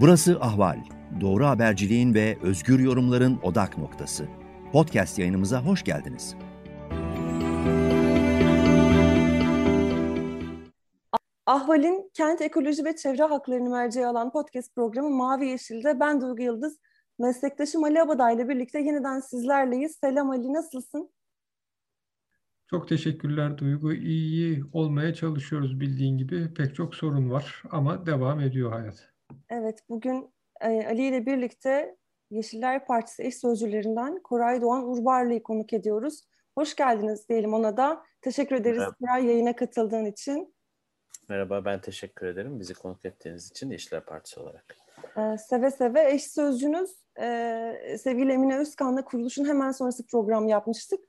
Burası Ahval. Doğru haberciliğin ve özgür yorumların odak noktası. Podcast yayınımıza hoş geldiniz. Ahval'in kent ekoloji ve çevre haklarını merceğe alan podcast programı Mavi Yeşil'de ben Duygu Yıldız, meslektaşım Ali Abaday ile birlikte yeniden sizlerleyiz. Selam Ali, nasılsın? Çok teşekkürler Duygu. İyi olmaya çalışıyoruz bildiğin gibi. Pek çok sorun var ama devam ediyor hayat. Evet, bugün e, Ali ile birlikte Yeşiller Partisi eş sözcülerinden Koray Doğan Urbarlı'yı konuk ediyoruz. Hoş geldiniz diyelim ona da. Teşekkür ederiz Merhaba. Koray yayına katıldığın için. Merhaba, ben teşekkür ederim bizi konuk ettiğiniz için Yeşiller Partisi olarak. Ee, seve seve eş sözcünüz e, sevgili Emine Özkan'la kuruluşun hemen sonrası program yapmıştık.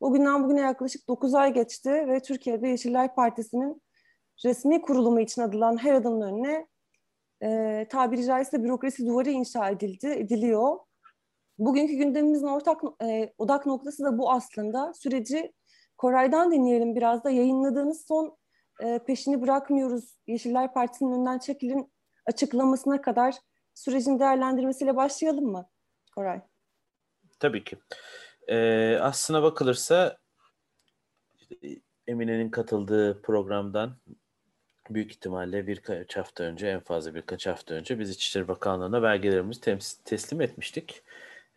O günden bugüne yaklaşık 9 ay geçti ve Türkiye'de Yeşiller Partisi'nin resmi kurulumu için adılan her adımın önüne e, tabiri caizse bürokrasi duvarı inşa edildi, ediliyor. Bugünkü gündemimizin ortak e, odak noktası da bu aslında. Süreci Koray'dan dinleyelim biraz da. Yayınladığınız son e, peşini bırakmıyoruz. Yeşiller Partisi'nin önünden çekilin açıklamasına kadar sürecin değerlendirmesiyle başlayalım mı Koray? Tabii ki. Ee, aslına bakılırsa Emine'nin katıldığı programdan büyük ihtimalle birkaç hafta önce, en fazla birkaç hafta önce biz İçişleri Bakanlığı'na belgelerimizi teslim etmiştik.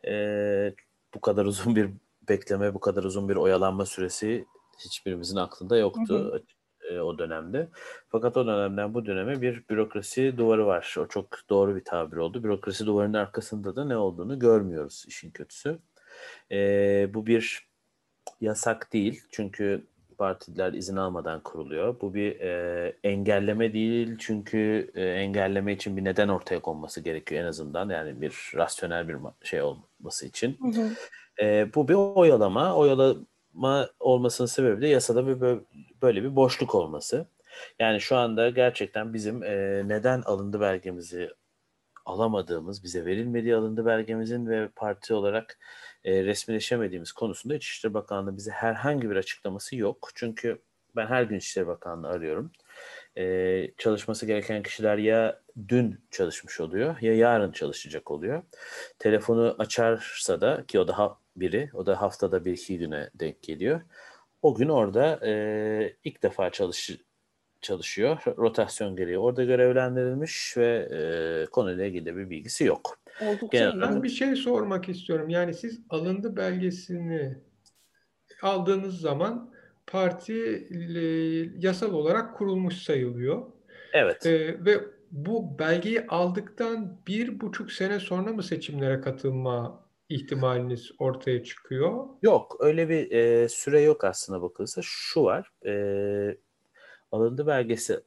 Ee, bu kadar uzun bir bekleme, bu kadar uzun bir oyalanma süresi hiçbirimizin aklında yoktu hı hı. E, o dönemde. Fakat o dönemden bu döneme bir bürokrasi duvarı var. O çok doğru bir tabir oldu. Bürokrasi duvarının arkasında da ne olduğunu görmüyoruz işin kötüsü. Ee, bu bir yasak değil. Çünkü partiler izin almadan kuruluyor. Bu bir e, engelleme değil çünkü e, engelleme için bir neden ortaya konması gerekiyor en azından yani bir rasyonel bir şey olması için. Hı hı. E, bu bir oyalama. Oyalama olmasının sebebi de yasada bir böyle bir boşluk olması. Yani şu anda gerçekten bizim e, neden alındı belgemizi alamadığımız, bize verilmediği alındı belgemizin ve parti olarak e, resmileşemediğimiz konusunda İçişleri Bakanlığı bize herhangi bir açıklaması yok. Çünkü ben her gün İçişleri Bakanlığı arıyorum. E, çalışması gereken kişiler ya dün çalışmış oluyor ya yarın çalışacak oluyor. Telefonu açarsa da ki o da biri, o da haftada bir iki güne denk geliyor. O gün orada e, ilk defa çalış, çalışıyor. Rotasyon gereği orada görevlendirilmiş ve e, konuyla ilgili bir bilgisi yok. Genel ben bir şey sormak istiyorum. Yani siz alındı belgesini aldığınız zaman parti yasal olarak kurulmuş sayılıyor. Evet. Ee, ve bu belgeyi aldıktan bir buçuk sene sonra mı seçimlere katılma ihtimaliniz ortaya çıkıyor? Yok öyle bir e, süre yok aslında bakılırsa. Şu var. E, alındı belgesi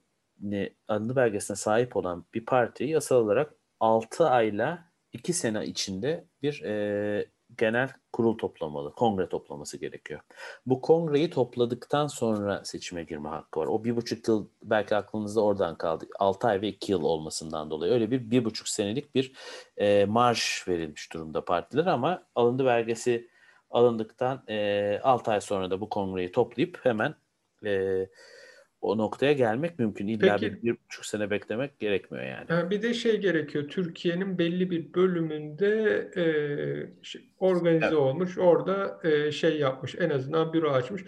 alındı belgesine sahip olan bir parti yasal olarak 6 ayla iki sene içinde bir e, genel kurul toplamalı, kongre toplaması gerekiyor. Bu kongreyi topladıktan sonra seçime girme hakkı var. O bir buçuk yıl belki aklınızda oradan kaldı. Altı ay ve iki yıl olmasından dolayı öyle bir bir buçuk senelik bir e, marş verilmiş durumda partiler ama alındı belgesi alındıktan e, 6 ay sonra da bu kongreyi toplayıp hemen e, o noktaya gelmek mümkün. İlla Peki, bir, bir buçuk sene beklemek gerekmiyor yani. Bir de şey gerekiyor. Türkiye'nin belli bir bölümünde e, organize evet. olmuş. Orada e, şey yapmış. En azından büro açmış.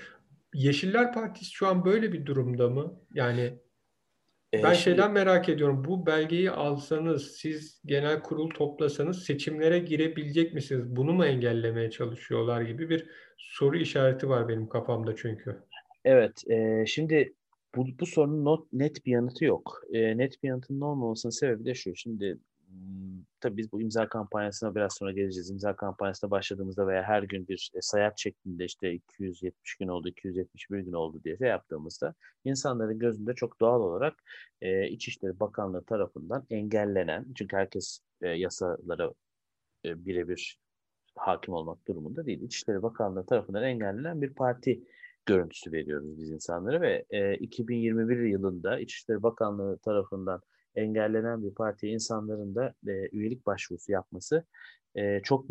Yeşiller Partisi şu an böyle bir durumda mı? Yani e, ben şeyden şimdi, merak ediyorum. Bu belgeyi alsanız, siz genel kurul toplasanız seçimlere girebilecek misiniz? Bunu mu engellemeye çalışıyorlar gibi bir soru işareti var benim kafamda çünkü. Evet, e, şimdi bu, bu sorunun not, net bir yanıtı yok. E, net bir yanıtının olmamasının sebebi de şu. Şimdi tabii biz bu imza kampanyasına biraz sonra geleceğiz. İmza kampanyasına başladığımızda veya her gün bir e, sayat şeklinde işte 270 gün oldu, 271 gün oldu diye şey yaptığımızda insanların gözünde çok doğal olarak e, İçişleri Bakanlığı tarafından engellenen, çünkü herkes e, yasalara e, birebir hakim olmak durumunda değil. İçişleri Bakanlığı tarafından engellenen bir parti görüntüsü veriyoruz biz insanlara ve e, 2021 yılında İçişleri Bakanlığı tarafından engellenen bir partiye insanların da e, üyelik başvurusu yapması e, çok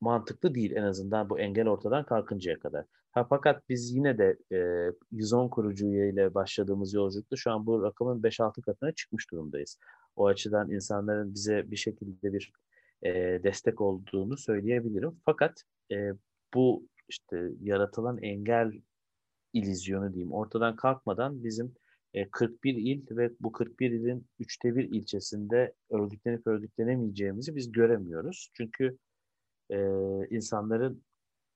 mantıklı değil en azından bu engel ortadan kalkıncaya kadar. Ha, fakat biz yine de e, 110 kurucu üyeyle başladığımız yolculukta şu an bu rakamın 5-6 katına çıkmış durumdayız. O açıdan insanların bize bir şekilde bir e, destek olduğunu söyleyebilirim. Fakat e, bu işte yaratılan engel ilizyonu diyeyim ortadan kalkmadan bizim 41 e, il ve bu 41 ilin üçte bir ilçesinde örgütlenip örgütlenemeyeceğimizi biz göremiyoruz. Çünkü e, insanların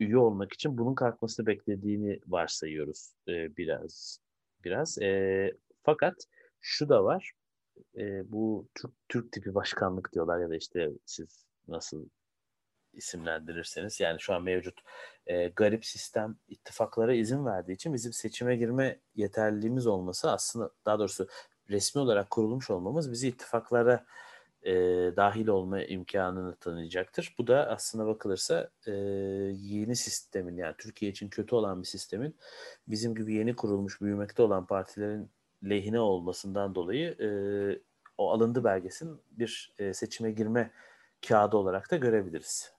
üye olmak için bunun kalkmasını beklediğini varsayıyoruz e, biraz. Biraz. E, fakat şu da var. E, bu Türk, Türk tipi başkanlık diyorlar ya da işte siz nasıl isimlendirirseniz yani şu an mevcut e, garip sistem ittifaklara izin verdiği için bizim seçime girme yeterliliğimiz olması aslında daha doğrusu resmi olarak kurulmuş olmamız bizi ittifaklara e, dahil olma imkanını tanıyacaktır. Bu da aslında bakılırsa e, yeni sistemin yani Türkiye için kötü olan bir sistemin bizim gibi yeni kurulmuş büyümekte olan partilerin lehine olmasından dolayı e, o alındı belgesin bir e, seçime girme kağıdı olarak da görebiliriz.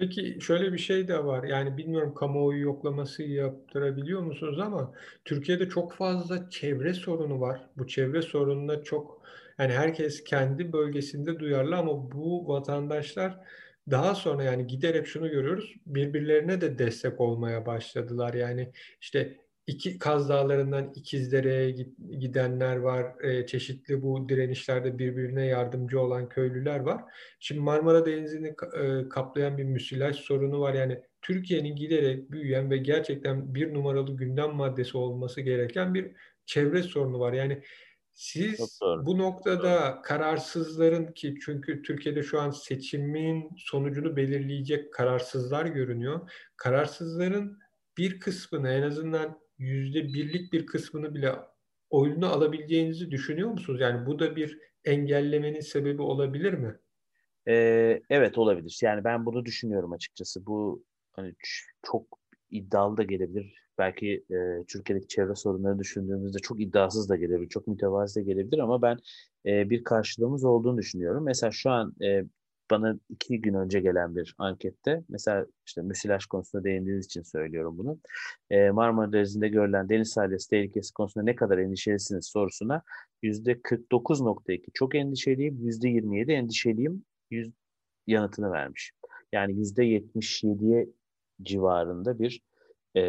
Peki şöyle bir şey de var. Yani bilmiyorum kamuoyu yoklaması yaptırabiliyor musunuz ama Türkiye'de çok fazla çevre sorunu var. Bu çevre sorununa çok yani herkes kendi bölgesinde duyarlı ama bu vatandaşlar daha sonra yani giderek şunu görüyoruz. Birbirlerine de destek olmaya başladılar. Yani işte iki Kaz Dağları'ndan İkizdere'ye gidenler var. E, çeşitli bu direnişlerde birbirine yardımcı olan köylüler var. Şimdi Marmara Denizi'ni e, kaplayan bir müsilaj sorunu var. Yani Türkiye'nin giderek büyüyen ve gerçekten bir numaralı gündem maddesi olması gereken bir çevre sorunu var. Yani siz bu noktada kararsızların ki çünkü Türkiye'de şu an seçimin sonucunu belirleyecek kararsızlar görünüyor. Kararsızların bir kısmını en azından yüzde birlik bir kısmını bile oyunu alabileceğinizi düşünüyor musunuz? Yani bu da bir engellemenin sebebi olabilir mi? Ee, evet olabilir. Yani ben bunu düşünüyorum açıkçası. Bu hani çok iddialı da gelebilir. Belki e, Türkiye'deki çevre sorunları düşündüğümüzde çok iddiasız da gelebilir, çok mütevazi de gelebilir ama ben e, bir karşılığımız olduğunu düşünüyorum. Mesela şu an e, bana iki gün önce gelen bir ankette mesela işte müsilaj konusunda değindiğiniz için söylüyorum bunu. E, Marmara Denizi'nde görülen deniz salyası tehlikesi konusunda ne kadar endişelisiniz sorusuna yüzde 49.2 çok endişeliyim, yüzde 27 endişeliyim yüz, yanıtını vermiş. Yani yüzde 77'ye civarında bir e,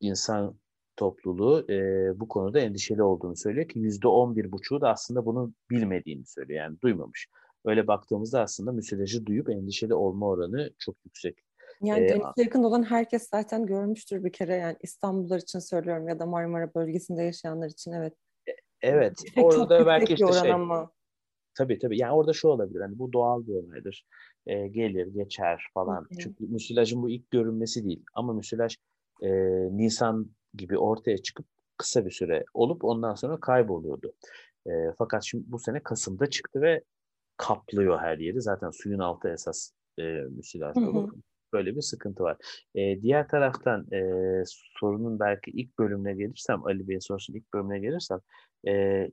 insan topluluğu e, bu konuda endişeli olduğunu söylüyor ki yüzde on bir buçuğu da aslında bunu bilmediğini söylüyor yani duymamış. Öyle baktığımızda aslında müsilajı duyup endişeli olma oranı çok yüksek. Yani ee, denize yakın olan herkes zaten görmüştür bir kere yani İstanbullular için söylüyorum ya da Marmara bölgesinde yaşayanlar için evet. E, evet. Çok orada belki işte şey. Ama. Tabii tabii. Yani orada şu olabilir. Hani bu doğal bir olaydır. Ee, gelir, geçer falan. Hı-hı. Çünkü müsilajın bu ilk görünmesi değil. Ama müsilaj e, Nisan gibi ortaya çıkıp kısa bir süre olup ondan sonra kayboluyordu. E, fakat şimdi bu sene Kasım'da çıktı ve kaplıyor her yeri. Zaten suyun altı esas e, müsilaj dolu. Böyle bir sıkıntı var. E, diğer taraftan e, sorunun belki ilk bölümüne gelirsem, Ali Bey'in sorusunun ilk bölümüne gelirsem, e,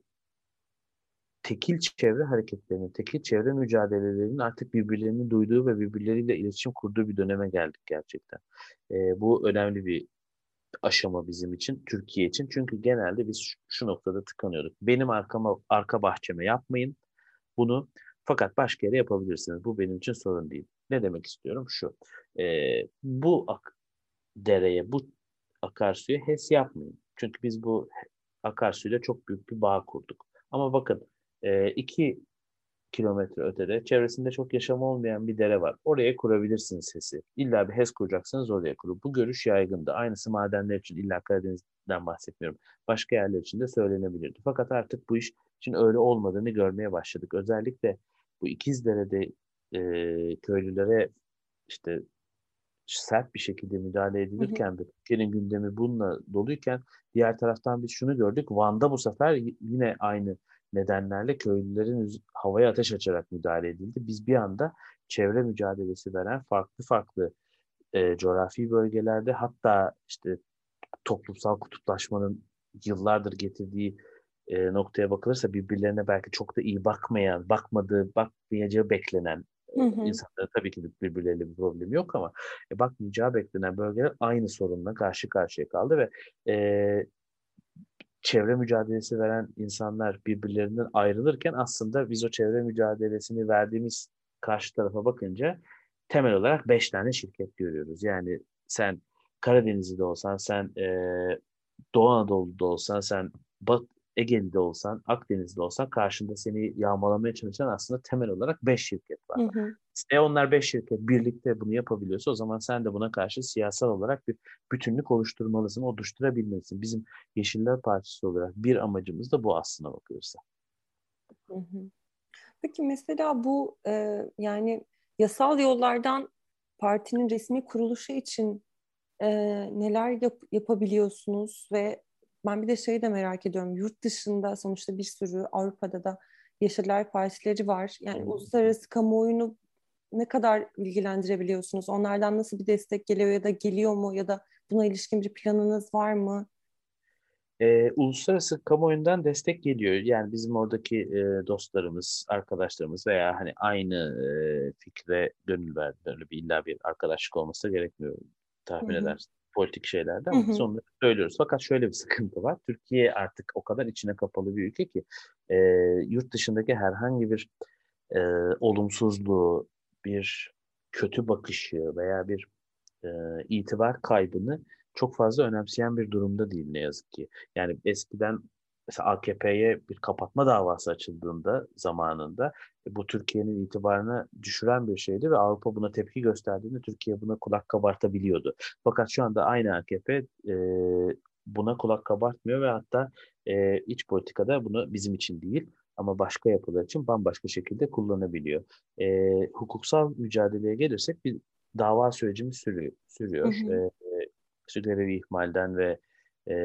tekil çevre hareketlerinin, tekil çevre mücadelelerinin artık birbirlerini duyduğu ve birbirleriyle iletişim kurduğu bir döneme geldik gerçekten. E, bu önemli bir aşama bizim için, Türkiye için. Çünkü genelde biz şu, şu noktada tıkanıyorduk. Benim arkama, arka bahçeme yapmayın. Bunu fakat başka yere yapabilirsiniz. Bu benim için sorun değil. Ne demek istiyorum? Şu. E, bu ak dereye, bu akarsuya HES yapmayın. Çünkü biz bu akarsuyla çok büyük bir bağ kurduk. Ama bakın e, iki kilometre ötede çevresinde çok yaşam olmayan bir dere var. Oraya kurabilirsiniz HES'i. İlla bir HES kuracaksınız oraya kurun. Bu görüş yaygındı. Aynısı madenler için illa Karadeniz'den bahsetmiyorum. Başka yerler için de söylenebilirdi. Fakat artık bu iş için öyle olmadığını görmeye başladık. Özellikle bu İkizdere'de e, köylülere işte sert bir şekilde müdahale edilirken de Türkiye'nin gündemi bununla doluyken diğer taraftan biz şunu gördük. Van'da bu sefer yine aynı nedenlerle köylülerin havaya ateş açarak müdahale edildi. Biz bir anda çevre mücadelesi veren farklı farklı e, coğrafi bölgelerde hatta işte toplumsal kutuplaşmanın yıllardır getirdiği e, noktaya bakılırsa birbirlerine belki çok da iyi bakmayan, bakmadığı, bakmayacağı beklenen hı hı. insanların tabii ki birbirleriyle bir problem yok ama e, bakmayacağı beklenen bölgeler aynı sorunla karşı karşıya kaldı ve e, çevre mücadelesi veren insanlar birbirlerinden ayrılırken aslında biz o çevre mücadelesini verdiğimiz karşı tarafa bakınca temel olarak beş tane şirket görüyoruz. Yani sen Karadeniz'de olsan, sen e, Doğu Anadolu'da olsan, sen Bat Ege'de olsan, Akdeniz'de olsan karşında seni yağmalamaya çalışan aslında temel olarak beş şirket var. Hı hı. E onlar beş şirket birlikte bunu yapabiliyorsa o zaman sen de buna karşı siyasal olarak bir bütünlük oluşturmalısın, oluşturabilmelisin. Bizim Yeşiller Partisi olarak bir amacımız da bu aslına bakılırsa. Hı hı. Peki mesela bu e, yani yasal yollardan partinin resmi kuruluşu için e, neler yap, yapabiliyorsunuz ve ben bir de şeyi de merak ediyorum. Yurt dışında sonuçta bir sürü Avrupa'da da Yeşiller Partileri var. Yani hmm. uluslararası kamuoyunu ne kadar bilgilendirebiliyorsunuz? Onlardan nasıl bir destek geliyor ya da geliyor mu ya da buna ilişkin bir planınız var mı? E, uluslararası kamuoyundan destek geliyor. Yani bizim oradaki e, dostlarımız, arkadaşlarımız veya hani aynı e, fikre gönül verdi. Öyle bir illa bir arkadaşlık olması gerekmiyor tahmin Hı-hı. edersin politik şeylerde ama biz onları söylüyoruz. Fakat şöyle bir sıkıntı var. Türkiye artık o kadar içine kapalı bir ülke ki e, yurt dışındaki herhangi bir e, olumsuzluğu, bir kötü bakışı veya bir e, itibar kaybını çok fazla önemseyen bir durumda değil ne yazık ki. Yani eskiden mesela AKP'ye bir kapatma davası açıldığında zamanında e, bu Türkiye'nin itibarını düşüren bir şeydi ve Avrupa buna tepki gösterdiğinde Türkiye buna kulak kabartabiliyordu. Fakat şu anda aynı AKP e, buna kulak kabartmıyor ve hatta e, iç politikada bunu bizim için değil ama başka yapılar için bambaşka şekilde kullanabiliyor. E, hukuksal mücadeleye gelirsek bir dava sürecimiz sürüyor. sürüyor. Hı hı. E, işte görevi ihmalden ve e,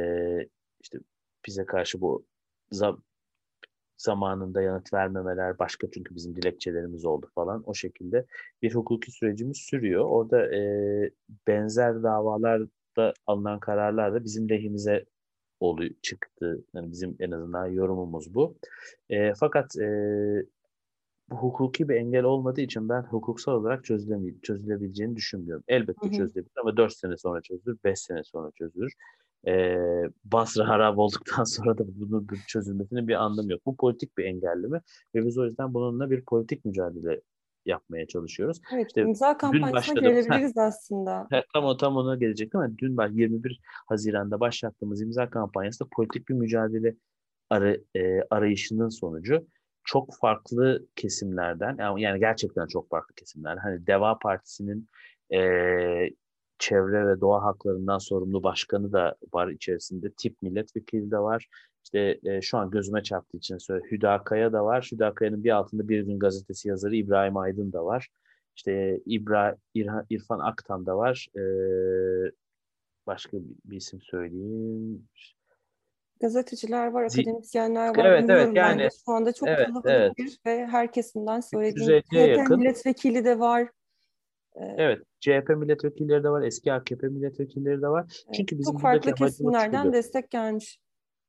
işte bize karşı bu zam, zamanında yanıt vermemeler başka çünkü bizim dilekçelerimiz oldu falan o şekilde bir hukuki sürecimiz sürüyor. Orada e, benzer davalarda alınan kararlar da bizim lehimize olu çıktı. Yani bizim en azından yorumumuz bu. E, fakat e, bu hukuki bir engel olmadığı için ben hukuksal olarak çözülebileceğini düşünmüyorum. Elbette hı hı. çözülebilir ama 4 sene sonra çözülür, 5 sene sonra çözülür e, Basra harap olduktan sonra da bunun çözülmesinin bir anlamı yok. Bu politik bir engelleme ve biz o yüzden bununla bir politik mücadele yapmaya çalışıyoruz. Evet, işte imza kampanyasına gelebiliriz aslında. Tam, o, tam ona gelecektim ama dün 21 Haziran'da başlattığımız imza kampanyası da politik bir mücadele arı, e, arayışının sonucu çok farklı kesimlerden yani gerçekten çok farklı kesimler hani Deva Partisi'nin e, çevre ve doğa haklarından sorumlu başkanı da var içerisinde. Tip milletvekili de var. İşte e, şu an gözüme çarptığı için söyle Hüdakaya da var. Hüdakaya'nın bir altında bir gün gazetesi yazarı İbrahim Aydın da var. İşte İbra, İrhan, İrfan Aktan da var. E, başka bir, bir isim söyleyeyim. Gazeteciler var, akademisyenler var. Evet, evet yani. Şu anda çok evet, kalabalık evet. bir ve herkesinden söylediğim milletvekili de var. Evet, CHP milletvekilleri de var, eski AKP milletvekilleri de var. Evet, çünkü bizim çok farklı kesimlerden şuydu. destek gelmiş.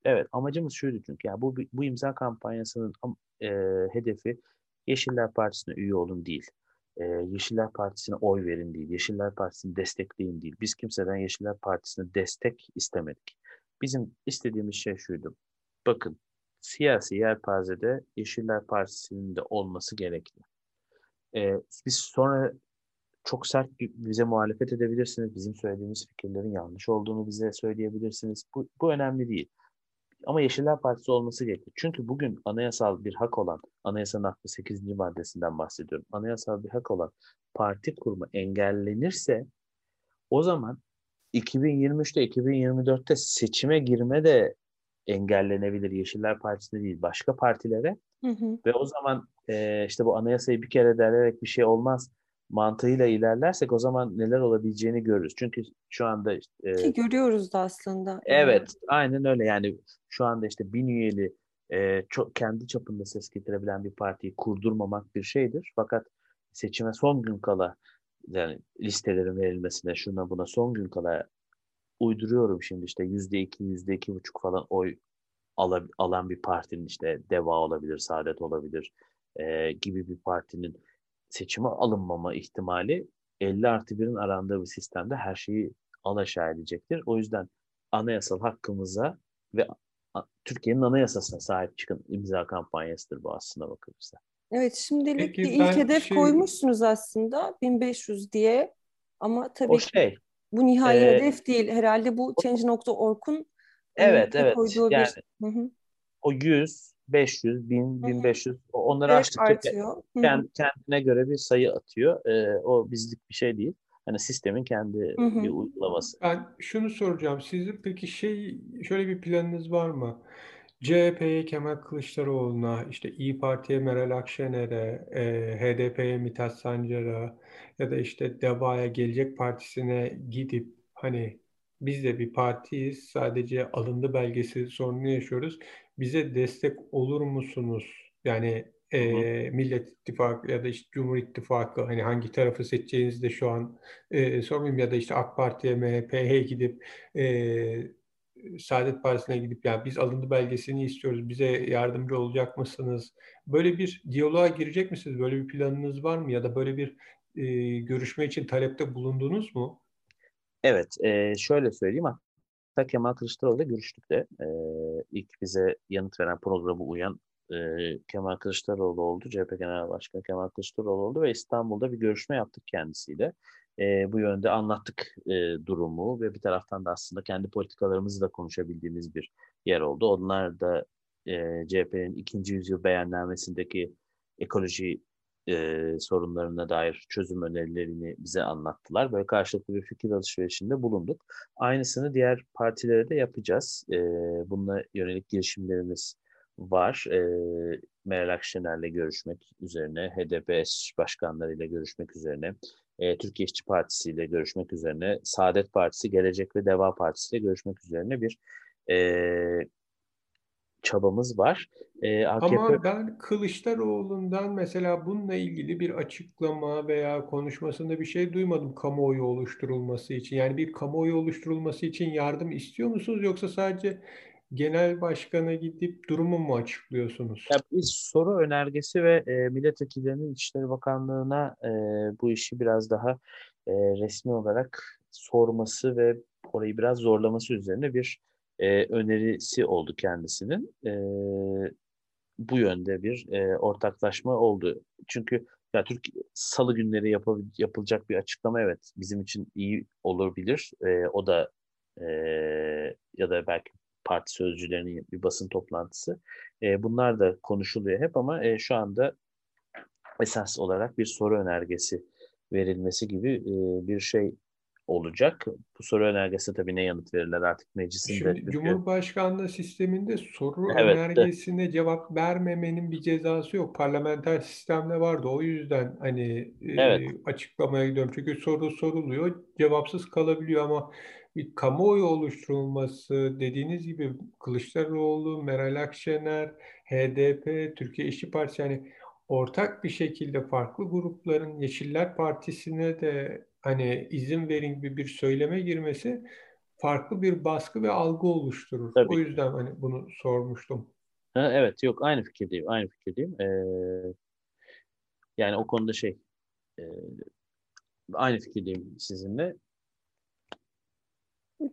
Evet, amacımız şuydu çünkü ya bu bu imza kampanyasının e, hedefi Yeşiller Partisi'ne üye olun değil. E, Yeşiller Partisi'ne oy verin değil. Yeşiller Partisi'ni destekleyin değil. Biz kimseden Yeşiller Partisi'ne destek istemedik. Bizim istediğimiz şey şuydu. Bakın, siyasi yelpazede Yeşiller Partisi'nin de olması gerekli. Ee, biz sonra çok sert bize muhalefet edebilirsiniz. Bizim söylediğimiz fikirlerin yanlış olduğunu bize söyleyebilirsiniz. Bu, bu önemli değil. Ama Yeşiller Partisi olması gerekir. Çünkü bugün anayasal bir hak olan, anayasanın 68. maddesinden bahsediyorum. Anayasal bir hak olan parti kurma engellenirse o zaman 2023'te 2024'te seçime girme de engellenebilir. Yeşiller Partisi'ne değil başka partilere. Hı hı. Ve o zaman e, işte bu anayasayı bir kere derlerek bir şey olmaz mantığıyla ilerlersek o zaman neler olabileceğini görürüz. Çünkü şu anda e, ki görüyoruz da aslında. Evet, aynen öyle. Yani şu anda işte bin üyeli e, çok kendi çapında ses getirebilen bir partiyi kurdurmamak bir şeydir. Fakat seçime son gün kala yani listelerin verilmesine şuna buna son gün kala uyduruyorum şimdi işte yüzde iki, yüzde iki buçuk falan oy alan bir partinin işte Deva olabilir, Saadet olabilir e, gibi bir partinin seçime alınmama ihtimali 50 artı 1'in arandığı bir sistemde her şeyi alaşağı edecektir. O yüzden anayasal hakkımıza ve Türkiye'nin anayasasına sahip çıkın imza kampanyasıdır bu aslında bakılırsa. Evet şimdilik Peki, bir ilk hedef şey... koymuşsunuz aslında 1500 diye ama tabii o şey, bu nihai e, hedef değil. Herhalde bu Change.org'un Evet evet yani bir... Hı -hı. o 100 500, 1000, 1500 onları evet, açtıkça kend, kendine göre bir sayı atıyor. Ee, o bizlik bir şey değil. Hani sistemin kendi hı hı. bir uygulaması. Ben şunu soracağım. Sizin peki şey şöyle bir planınız var mı? CHP'ye Kemal Kılıçdaroğlu'na, işte İyi Parti'ye Meral Akşener'e, e, HDP'ye Mithat Sancar'a ya da işte DEVA'ya Gelecek Partisi'ne gidip hani biz de bir partiyiz, sadece alındı belgesi sorunu yaşıyoruz. Bize destek olur musunuz? Yani e, Millet İttifakı ya da işte Cumhur İttifakı hani hangi tarafı seçeceğinizi de şu an e, sormayayım ya da işte AK Parti'ye, MHP'ye gidip e, Saadet Partisi'ne gidip yani biz alındı belgesini istiyoruz, bize yardımcı olacak mısınız? Böyle bir diyaloğa girecek misiniz? Böyle bir planınız var mı? Ya da böyle bir e, görüşme için talepte bulundunuz mu? Evet, e, şöyle söyleyeyim. Hatta Kemal Kılıçdaroğlu'yla görüştük de. E, ilk bize yanıt veren programı uyan e, Kemal Kılıçdaroğlu oldu. CHP Genel Başkanı Kemal Kılıçdaroğlu oldu ve İstanbul'da bir görüşme yaptık kendisiyle. E, bu yönde anlattık e, durumu ve bir taraftan da aslında kendi politikalarımızı da konuşabildiğimiz bir yer oldu. Onlar da e, CHP'nin ikinci yüzyıl beyannamesindeki ekoloji e, sorunlarına dair çözüm önerilerini bize anlattılar. Böyle karşılıklı bir fikir alışverişinde bulunduk. Aynısını diğer partilere de yapacağız. E, bununla yönelik girişimlerimiz var. E, Meral Akşener'le görüşmek üzerine, HDP eş başkanlarıyla görüşmek üzerine, e, Türkiye İşçi Partisi ile görüşmek üzerine, Saadet Partisi, Gelecek ve Deva Partisi ile görüşmek üzerine bir e, çabamız var. E, AKP... Ama ben Kılıçdaroğlu'ndan mesela bununla ilgili bir açıklama veya konuşmasında bir şey duymadım kamuoyu oluşturulması için. Yani bir kamuoyu oluşturulması için yardım istiyor musunuz yoksa sadece genel başkana gidip durumu mu açıklıyorsunuz? Ya biz soru önergesi ve e, milletvekillerinin İçişleri Bakanlığı'na e, bu işi biraz daha e, resmi olarak sorması ve orayı biraz zorlaması üzerine bir e, önerisi oldu kendisinin. E, bu yönde bir e, ortaklaşma oldu. Çünkü ya Türk Salı günleri yapıl, yapılacak bir açıklama evet bizim için iyi olabilir. E, o da e, ya da belki parti sözcülerinin bir basın toplantısı. E, bunlar da konuşuluyor hep ama e, şu anda esas olarak bir soru önergesi verilmesi gibi e, bir şey olacak. Bu soru önergesi tabii ne yanıt verirler artık meclisin Şimdi de. Cumhurbaşkanlığı sisteminde soru evet, önergesine de. cevap vermemenin bir cezası yok. Parlamenter sistemde vardı. O yüzden hani evet. e, açıklamaya gidiyorum. Çünkü soru soruluyor, cevapsız kalabiliyor ama bir kamuoyu oluşturulması dediğiniz gibi Kılıçdaroğlu, Meral Akşener, HDP, Türkiye İşçi Partisi yani ortak bir şekilde farklı grupların Yeşiller Partisi'ne de hani izin verin gibi bir söyleme girmesi farklı bir baskı ve algı oluşturur. Tabii. O yüzden hani bunu sormuştum. Ha, evet yok aynı fikirdeyim. Aynı fikirdeyim. Ee, yani o konuda şey e, aynı fikirdeyim sizinle.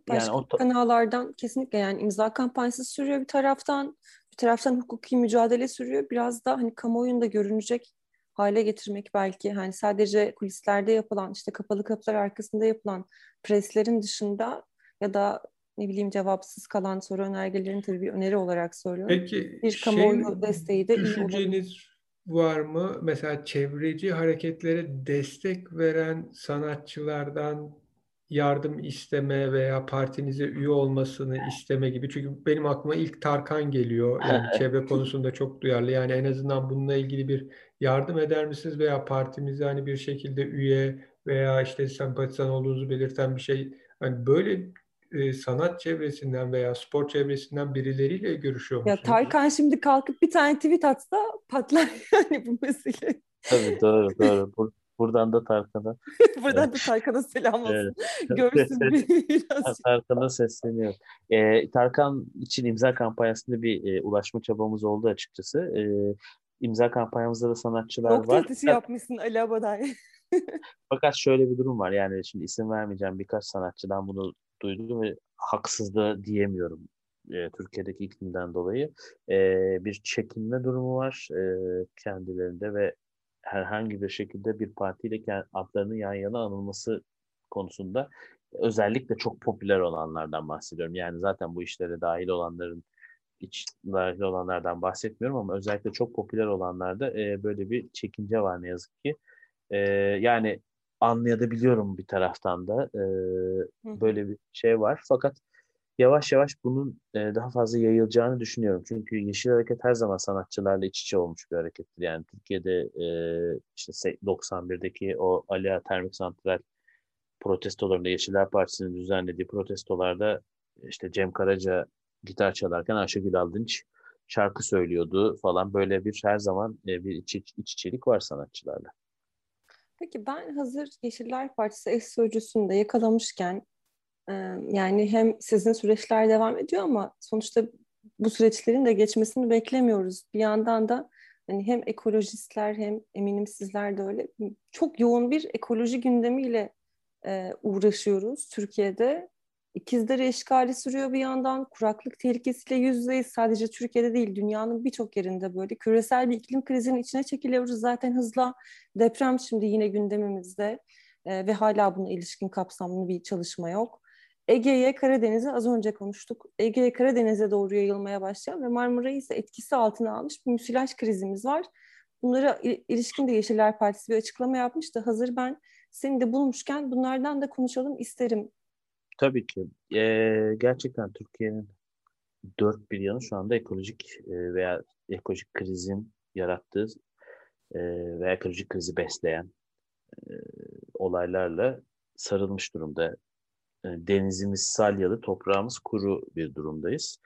Başka yani o kanallardan kesinlikle yani imza kampanyası sürüyor bir taraftan, bir taraftan hukuki mücadele sürüyor. Biraz da hani kamuoyunda görünecek hale getirmek belki hani sadece kulislerde yapılan işte kapalı kapılar arkasında yapılan preslerin dışında ya da ne bileyim cevapsız kalan soru önergelerini tabii bir öneri olarak söylüyorum. Peki bir kamuoyu şey, desteği de düşünceniz var mı? Mesela çevreci hareketlere destek veren sanatçılardan yardım isteme veya partinize üye olmasını isteme gibi. Çünkü benim aklıma ilk Tarkan geliyor. Yani çevre konusunda çok duyarlı. Yani en azından bununla ilgili bir yardım eder misiniz veya partimize hani bir şekilde üye veya işte sempatizan olduğunuzu belirten bir şey. Hani böyle e, sanat çevresinden veya spor çevresinden birileriyle görüşüyor musunuz? Ya Tarkan şimdi kalkıp bir tane tweet atsa patlar yani bu mesele. Tabii doğru doğru. Buradan da Tarkan'a. Buradan da Tarkan'a selam olsun. Görsün biraz. Tarkan'a sesleniyor. Ee, Tarkan için imza kampanyasında bir e, ulaşma çabamız oldu açıkçası. E, imza kampanyamızda da sanatçılar Nokta var. Atışı yapmışsın Ali Abaday. Fakat şöyle bir durum var. Yani şimdi isim vermeyeceğim birkaç sanatçıdan bunu duydum ve haksız da diyemiyorum. e, Türkiye'deki iklimden dolayı e, bir çekinme durumu var e, kendilerinde ve herhangi bir şekilde bir partiyle adlarının yan yana anılması konusunda özellikle çok popüler olanlardan bahsediyorum. Yani zaten bu işlere dahil olanların iç dahil olanlardan bahsetmiyorum ama özellikle çok popüler olanlarda e, böyle bir çekince var ne yazık ki. E, yani anlayabiliyorum bir taraftan da e, böyle bir şey var. Fakat yavaş yavaş bunun e, daha fazla yayılacağını düşünüyorum. Çünkü Yeşil Hareket her zaman sanatçılarla iç içe olmuş bir harekettir. Yani Türkiye'de e, işte 91'deki o Aliya Termik Santral protestolarında Yeşiller Partisi'nin düzenlediği protestolarda işte Cem Karaca gitar çalarken Ayşegül Aldınç şarkı söylüyordu falan böyle bir her zaman e, bir iç, iç, iç içelik var sanatçılarla. Peki ben hazır Yeşiller Partisi eş sözcüsünde yakalamışken yani hem sizin süreçler devam ediyor ama sonuçta bu süreçlerin de geçmesini beklemiyoruz. Bir yandan da hani hem ekolojistler hem eminim sizler de öyle çok yoğun bir ekoloji gündemiyle e, uğraşıyoruz Türkiye'de. İkizleri eşkali sürüyor bir yandan. Kuraklık tehlikesiyle yüz yüzeyiz. Sadece Türkiye'de değil, dünyanın birçok yerinde böyle. Küresel bir iklim krizinin içine çekiliyoruz zaten hızla. Deprem şimdi yine gündemimizde e, ve hala buna ilişkin kapsamlı bir çalışma yok. Ege'ye, Karadeniz'e az önce konuştuk. Ege'ye, Karadeniz'e doğru yayılmaya başlayan ve Marmara'yı ise etkisi altına almış bir müsilaj krizimiz var. Bunlara ilişkin de Yeşiller Partisi bir açıklama yapmıştı. Hazır ben seni de bulmuşken bunlardan da konuşalım isterim. Tabii ki. Ee, gerçekten Türkiye'nin dört bir yanı şu anda ekolojik e, veya ekolojik krizin yarattığı e, veya ekolojik krizi besleyen e, olaylarla sarılmış durumda. E, denizimiz salyalı, toprağımız kuru bir durumdayız.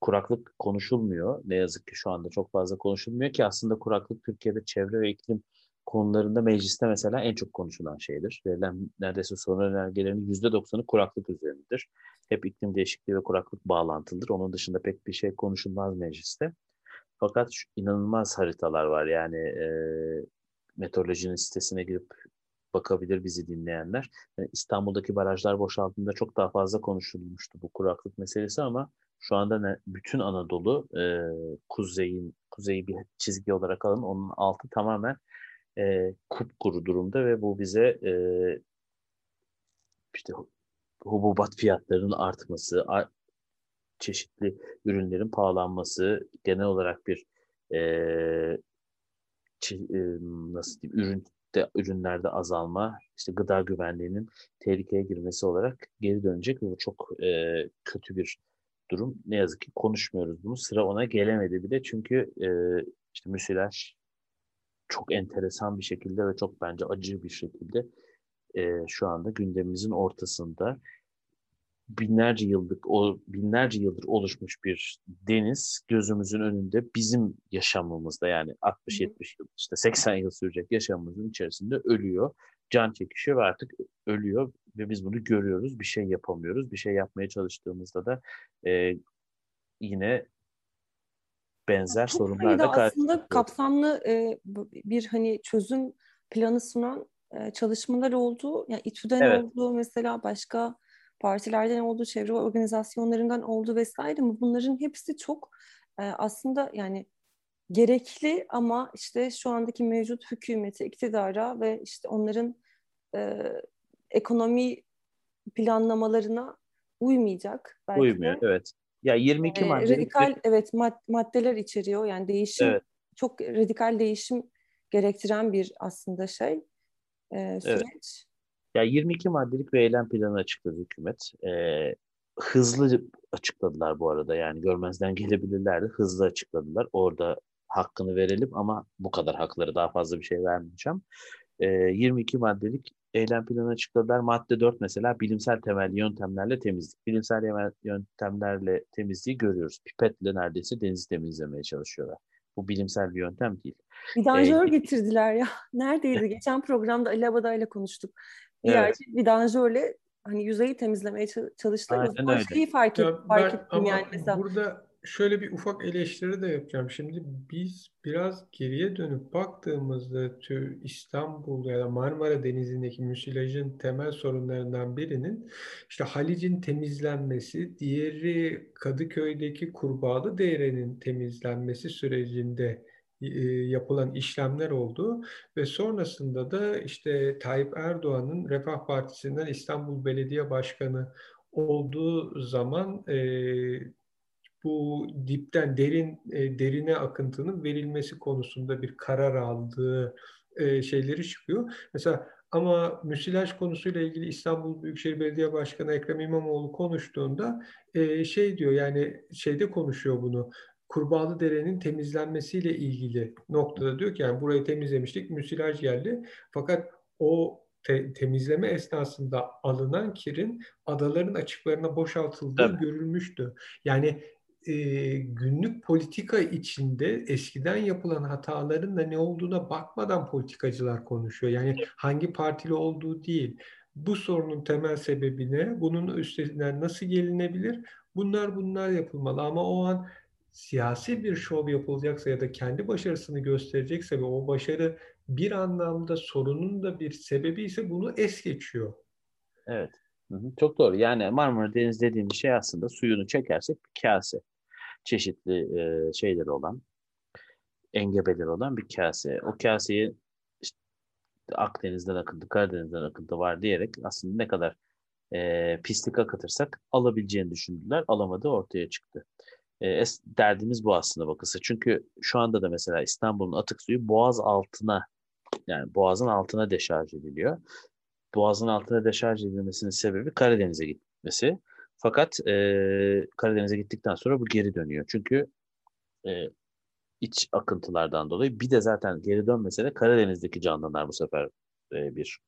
Kuraklık konuşulmuyor. Ne yazık ki şu anda çok fazla konuşulmuyor ki aslında kuraklık Türkiye'de çevre ve iklim konularında mecliste mesela en çok konuşulan şeydir. Verilen neredeyse sorun önergelerinin %90'ı kuraklık üzerindedir. Hep iklim değişikliği ve kuraklık bağlantılıdır. Onun dışında pek bir şey konuşulmaz mecliste. Fakat şu inanılmaz haritalar var. Yani e, meteorolojinin sitesine girip bakabilir bizi dinleyenler. Yani İstanbul'daki barajlar boşaltında çok daha fazla konuşulmuştu bu kuraklık meselesi ama şu anda ne, bütün Anadolu e, kuzeyin kuzeyi bir çizgi olarak alın. Onun altı tamamen e, kupkuru durumda ve bu bize e, işte hububat fiyatlarının artması, ar çeşitli ürünlerin pahalanması, genel olarak bir e, e, nasıl diyeyim ürün de, ürünlerde azalma, işte gıda güvenliğinin tehlikeye girmesi olarak geri dönecek ve bu çok e, kötü bir durum. Ne yazık ki konuşmuyoruz bunu. Sıra ona gelemedi bile çünkü e, işte müsilaj çok enteresan bir şekilde ve çok bence acı bir şekilde e, şu anda gündemimizin ortasında binlerce yıllık o binlerce yıldır oluşmuş bir deniz gözümüzün önünde bizim yaşamımızda yani 60 70 yıl işte 80 yıl sürecek yaşamımızın içerisinde ölüyor. Can çekişiyor ve artık ölüyor ve biz bunu görüyoruz. Bir şey yapamıyoruz. Bir şey yapmaya çalıştığımızda da e, yine benzer Çok sorunlar da aslında kapsamlı e, bir hani çözüm planı sunan e, çalışmalar oldu. Yani İTÜ'den evet. oldu mesela başka partilerden oldu, çevre organizasyonlarından oldu vesaire mi? Bunların hepsi çok e, aslında yani gerekli ama işte şu andaki mevcut hükümeti, iktidara ve işte onların e, ekonomi planlamalarına uymayacak. Belki Uymuyor, de. evet. Ya 22 e, madde. Radikal evet mad maddeler içeriyor. Yani değişim evet. çok radikal değişim gerektiren bir aslında şey e, süreç. Evet. Ya 22 maddelik bir eylem planı açıkladı hükümet. Ee, hızlı açıkladılar bu arada yani görmezden gelebilirlerdi. Hızlı açıkladılar. Orada hakkını verelim ama bu kadar hakları daha fazla bir şey vermeyeceğim. Ee, 22 maddelik eylem planı açıkladılar. Madde 4 mesela bilimsel temelli yöntemlerle temizlik. Bilimsel yöntemlerle temizliği görüyoruz. Pipetle neredeyse denizi temizlemeye çalışıyorlar. Bu bilimsel bir yöntem değil. Vidanjör ee, getirdiler ya. Neredeydi? Geçen programda Ali Abaday'la konuştuk. Bir evet. yerde vidanjörle hani yüzeyi temizlemeye çalıştılar. Aynen öyle. Şeyi fark, et, ya fark ettim yani mesela. Burada şöyle bir ufak eleştiri de yapacağım. Şimdi biz biraz geriye dönüp baktığımızda İstanbul ya da Marmara Denizi'ndeki müsilajın temel sorunlarından birinin işte Halic'in temizlenmesi, diğeri Kadıköy'deki Kurbağalı Dere'nin temizlenmesi sürecinde e, yapılan işlemler oldu ve sonrasında da işte Tayyip Erdoğan'ın Refah Partisi'nden İstanbul Belediye Başkanı olduğu zaman e, bu dipten derin e, derine akıntının verilmesi konusunda bir karar aldığı e, şeyleri çıkıyor. Mesela ama müsilaj konusuyla ilgili İstanbul Büyükşehir Belediye Başkanı Ekrem İmamoğlu konuştuğunda e, şey diyor yani şeyde konuşuyor bunu. Kurbağalı Dere'nin temizlenmesiyle ilgili noktada diyor ki yani burayı temizlemiştik, müsilaj geldi. Fakat o te- temizleme esnasında alınan kirin adaların açıklarına boşaltıldığı evet. görülmüştü. Yani e, günlük politika içinde eskiden yapılan hataların da ne olduğuna bakmadan politikacılar konuşuyor. Yani hangi partili olduğu değil. Bu sorunun temel sebebine, bunun üstesinden nasıl gelinebilir? Bunlar bunlar yapılmalı ama o an siyasi bir şov yapılacaksa ya da kendi başarısını gösterecekse ve o başarı bir anlamda sorunun da bir sebebi ise bunu es geçiyor. Evet. Çok doğru. Yani Marmara Denizi dediğimiz şey aslında suyunu çekersek bir kase. Çeşitli e, şeyleri olan, engebeleri olan bir kase. O kaseyi işte Akdeniz'den akıntı, Karadeniz'den akıntı var diyerek aslında ne kadar e, pislik akıtırsak alabileceğini düşündüler. Alamadı ortaya çıktı. E, derdimiz bu aslında bakısı. Çünkü şu anda da mesela İstanbul'un atık suyu boğaz altına yani boğazın altına deşarj ediliyor. Boğazın altına deşarj edilmesinin sebebi Karadeniz'e gitmesi. Fakat e, Karadeniz'e gittikten sonra bu geri dönüyor. Çünkü e, iç akıntılardan dolayı bir de zaten geri dönmese de Karadeniz'deki canlılar bu sefer e, bir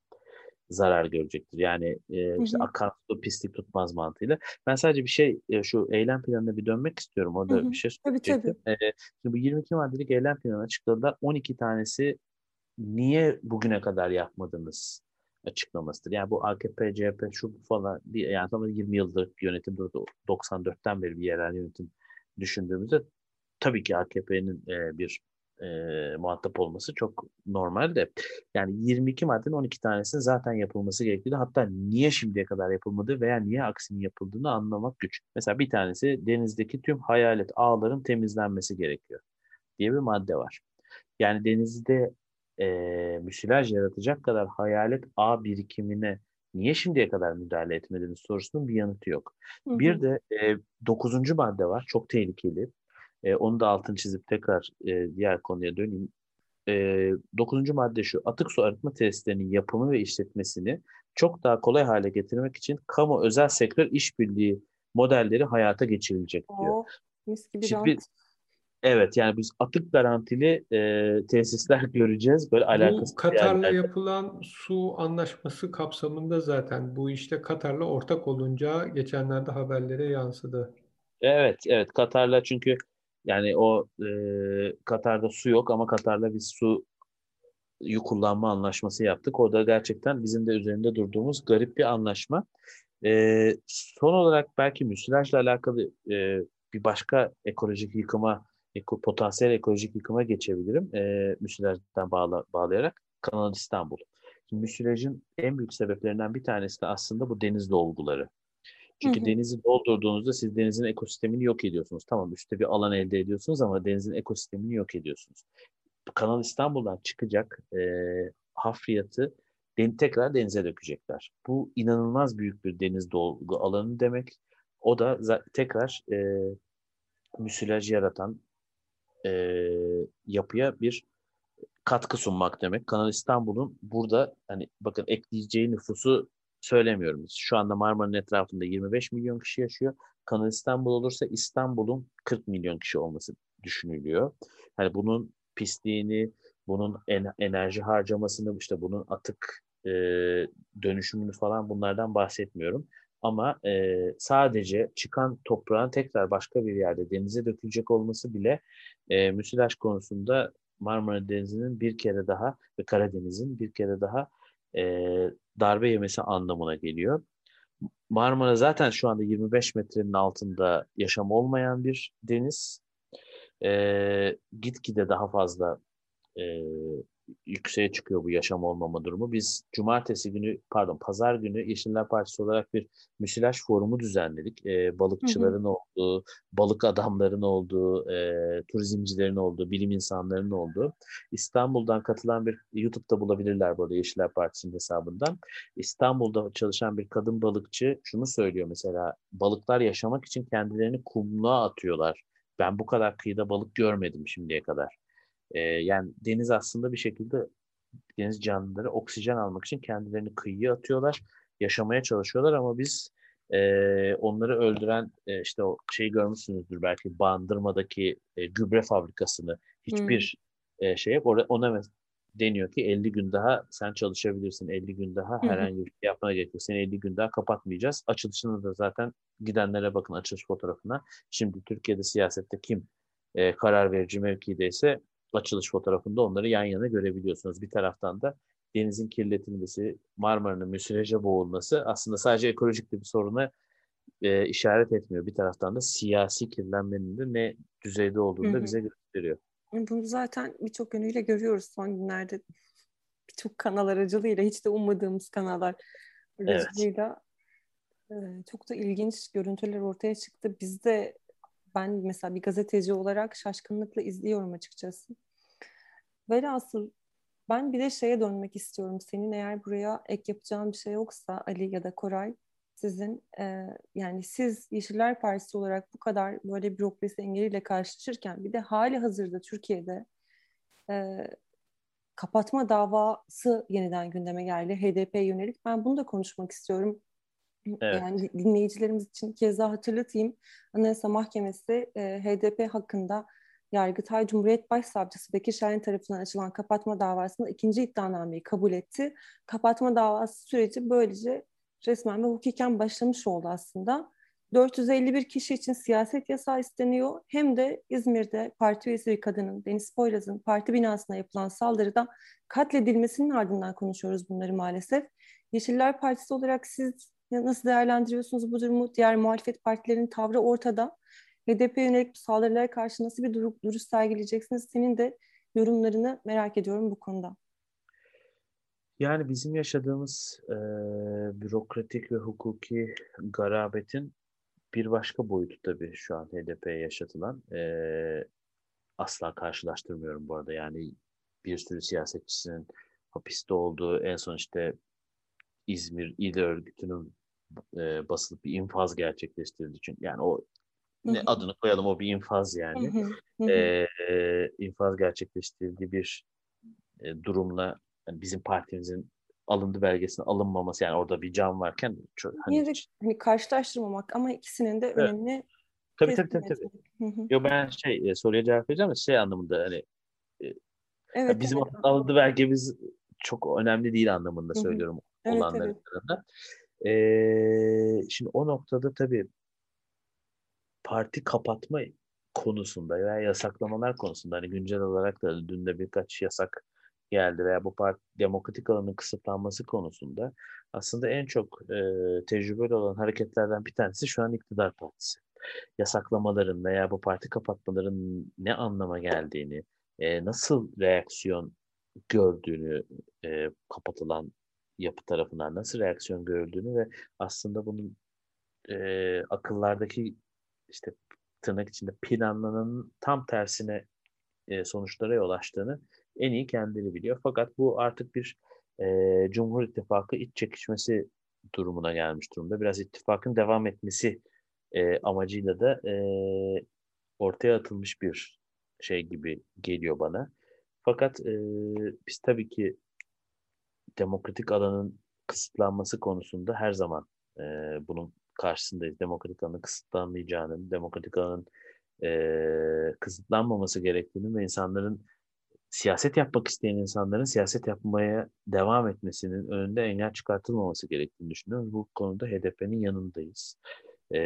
zarar görecektir. Yani e, işte akan su pislik tutmaz mantığıyla. Ben sadece bir şey e, şu eylem planına bir dönmek istiyorum. Orada hı hı. bir şey söyleyecektim. Tabii, tabii. E, şimdi bu 22 maddelik eylem planı açıkladılar. 12 tanesi niye bugüne kadar yapmadınız açıklamasıdır. Yani bu AKP, CHP şu falan bir yani tam 20 yıldır yönetim durdu. 94'ten beri bir yerel yönetim düşündüğümüzde tabii ki AKP'nin e, bir e, muhatap olması çok normal de. Yani 22 maddenin 12 tanesinin zaten yapılması gerekiyordu. Hatta niye şimdiye kadar yapılmadı veya niye aksinin yapıldığını anlamak güç. Mesela bir tanesi denizdeki tüm hayalet ağların temizlenmesi gerekiyor diye bir madde var. Yani denizde e, müsilaj yaratacak kadar hayalet ağ birikimine niye şimdiye kadar müdahale etmediniz sorusunun bir yanıtı yok. Hı hı. Bir de e, dokuzuncu madde var. Çok tehlikeli. E, onu da altını çizip tekrar e, diğer konuya döneyim. E, dokuzuncu madde şu. Atık su arıtma tesislerinin yapımı ve işletmesini çok daha kolay hale getirmek için kamu özel sektör işbirliği modelleri hayata geçirilecek diyor. Oh, mis gibi Şimdi, Evet yani biz atık garantili e, tesisler göreceğiz. Böyle alakası Bu Katar'la yapılan su anlaşması kapsamında zaten bu işte Katar'la ortak olunca geçenlerde haberlere yansıdı. Evet, evet Katar'la çünkü yani o e, Katar'da su yok ama Katar'la biz su kullanma anlaşması yaptık. O da gerçekten bizim de üzerinde durduğumuz garip bir anlaşma. E, son olarak belki müsilajla alakalı e, bir başka ekolojik yıkıma eko, potansiyel ekolojik yıkıma geçebilirim. E, müsilajdan bağla, bağlayarak Kanal İstanbul. Şimdi müsilajın en büyük sebeplerinden bir tanesi de aslında bu deniz dolguları. Çünkü hı hı. denizi doldurduğunuzda siz denizin ekosistemini yok ediyorsunuz. Tamam üstte bir alan elde ediyorsunuz ama denizin ekosistemini yok ediyorsunuz. Kanal İstanbul'dan çıkacak e, hafriyatı den, tekrar denize dökecekler. Bu inanılmaz büyük bir deniz dolgu alanı demek. O da tekrar e, müsilaj yaratan e, yapıya bir katkı sunmak demek. Kanal İstanbul'un burada hani bakın ekleyeceği nüfusu söylemiyorum. Şu anda Marmara'nın etrafında 25 milyon kişi yaşıyor. Kanal İstanbul olursa İstanbul'un 40 milyon kişi olması düşünülüyor. Hani bunun pisliğini, bunun en, enerji harcamasını, işte bunun atık e, dönüşümünü falan bunlardan bahsetmiyorum. Ama e, sadece çıkan toprağın tekrar başka bir yerde denize dökülecek olması bile e, müsilaj konusunda Marmara Denizi'nin bir kere daha ve Karadeniz'in bir kere daha e, darbe yemesi anlamına geliyor. Marmara zaten şu anda 25 metrenin altında yaşam olmayan bir deniz. E, gitgide daha fazla e, yükseğe çıkıyor bu yaşam olmama durumu. Biz cumartesi günü pardon pazar günü Yeşiller Partisi olarak bir müsilaj forumu düzenledik. E, balıkçıların hı hı. olduğu, balık adamların olduğu, e, turizmcilerin olduğu, bilim insanlarının olduğu. İstanbul'dan katılan bir YouTube'da bulabilirler burada Yeşiller Partisi'nin hesabından. İstanbul'da çalışan bir kadın balıkçı şunu söylüyor mesela balıklar yaşamak için kendilerini kumluğa atıyorlar. Ben bu kadar kıyıda balık görmedim şimdiye kadar. E, yani deniz aslında bir şekilde deniz canlıları oksijen almak için kendilerini kıyıya atıyorlar. Yaşamaya çalışıyorlar ama biz e, onları öldüren e, işte o şeyi görmüşsünüzdür belki Bandırma'daki e, gübre fabrikasını hiçbir hmm. e, şey yok. Orada, ona deniyor ki 50 gün daha sen çalışabilirsin. 50 gün daha herhangi bir şey yapmana gerek yok. Seni 50 gün daha kapatmayacağız. Açılışını da zaten gidenlere bakın açılış fotoğrafına. Şimdi Türkiye'de siyasette kim e, karar verici mevkideyse açılış fotoğrafında onları yan yana görebiliyorsunuz. Bir taraftan da denizin kirletilmesi, Marmara'nın müsileje boğulması aslında sadece ekolojik bir soruna e, işaret etmiyor. Bir taraftan da siyasi kirlenmenin de ne düzeyde olduğunu da bize gösteriyor. Bunu zaten birçok yönüyle görüyoruz son günlerde. Birçok kanal aracılığıyla, hiç de ummadığımız kanallar aracılığıyla. Evet. Çok da ilginç görüntüler ortaya çıktı. Biz de ben mesela bir gazeteci olarak şaşkınlıkla izliyorum açıkçası. Velhasıl ben bir de şeye dönmek istiyorum. Senin eğer buraya ek yapacağın bir şey yoksa Ali ya da Koray sizin e, yani siz Yeşiller Partisi olarak bu kadar böyle bürokrasi engeliyle karşılaşırken bir de hali hazırda Türkiye'de e, kapatma davası yeniden gündeme geldi HDP yönelik. Ben bunu da konuşmak istiyorum. Evet. Yani dinleyicilerimiz için kez daha hatırlatayım. Anayasa Mahkemesi e, HDP hakkında Yargıtay Cumhuriyet Başsavcısı Bekir Şahin tarafından açılan kapatma davasında ikinci iddianameyi kabul etti. Kapatma davası süreci böylece resmen ve hukuken başlamış oldu aslında. 451 kişi için siyaset yasağı isteniyor. Hem de İzmir'de parti üyesi bir kadının, Deniz Poyraz'ın parti binasına yapılan saldırıda katledilmesinin ardından konuşuyoruz bunları maalesef. Yeşiller Partisi olarak siz nasıl değerlendiriyorsunuz bu durumu? Diğer muhalefet partilerinin tavrı ortada. HDP yönelik saldırılara karşı nasıl bir duruş, duruş sergileyeceksiniz? Senin de yorumlarını merak ediyorum bu konuda. Yani bizim yaşadığımız e, bürokratik ve hukuki garabetin bir başka boyutu tabii şu an HDP'ye yaşatılan. E, asla karşılaştırmıyorum bu arada. Yani bir sürü siyasetçisinin hapiste olduğu en son işte İzmir İl Örgütü'nün e, basılıp bir infaz gerçekleştirdi. Çünkü yani o ne adını koyalım o bir infaz yani. E, infaz gerçekleştirildiği bir e, durumla yani bizim partimizin alındı belgesinin alınmaması yani orada bir can varken çok, hani, de, hani karşılaştırmamak ama ikisinin de evet. önemli Tabii tabii tabii. tabii. Yo ben şey e, soruya cevap vereceğim ama şey anlamında hani e, evet, bizim evet. alındı belgemiz çok önemli değil anlamında söylüyorum evet, olanların evet. Ee, şimdi o noktada tabii parti kapatma konusunda veya yasaklamalar konusunda hani güncel olarak da dün de birkaç yasak geldi veya bu parti demokratik alanın kısıtlanması konusunda aslında en çok e, tecrübeli olan hareketlerden bir tanesi şu an iktidar partisi. Yasaklamaların veya bu parti kapatmaların ne anlama geldiğini, e, nasıl reaksiyon gördüğünü e, kapatılan yapı tarafından nasıl reaksiyon görüldüğünü ve aslında bunun e, akıllardaki işte tırnak içinde planlanan tam tersine e, sonuçlara yol açtığını en iyi kendileri biliyor. Fakat bu artık bir e, Cumhur İttifakı iç çekişmesi durumuna gelmiş durumda. Biraz ittifakın devam etmesi e, amacıyla da e, ortaya atılmış bir şey gibi geliyor bana. Fakat e, biz tabii ki demokratik alanın kısıtlanması konusunda her zaman e, bunun karşısındayız. Demokratik alanın kısıtlanmayacağının, demokratik alanın e, kısıtlanmaması gerektiğini ve insanların siyaset yapmak isteyen insanların siyaset yapmaya devam etmesinin önünde engel çıkartılmaması gerektiğini düşünüyoruz. Bu konuda HDP'nin yanındayız. E,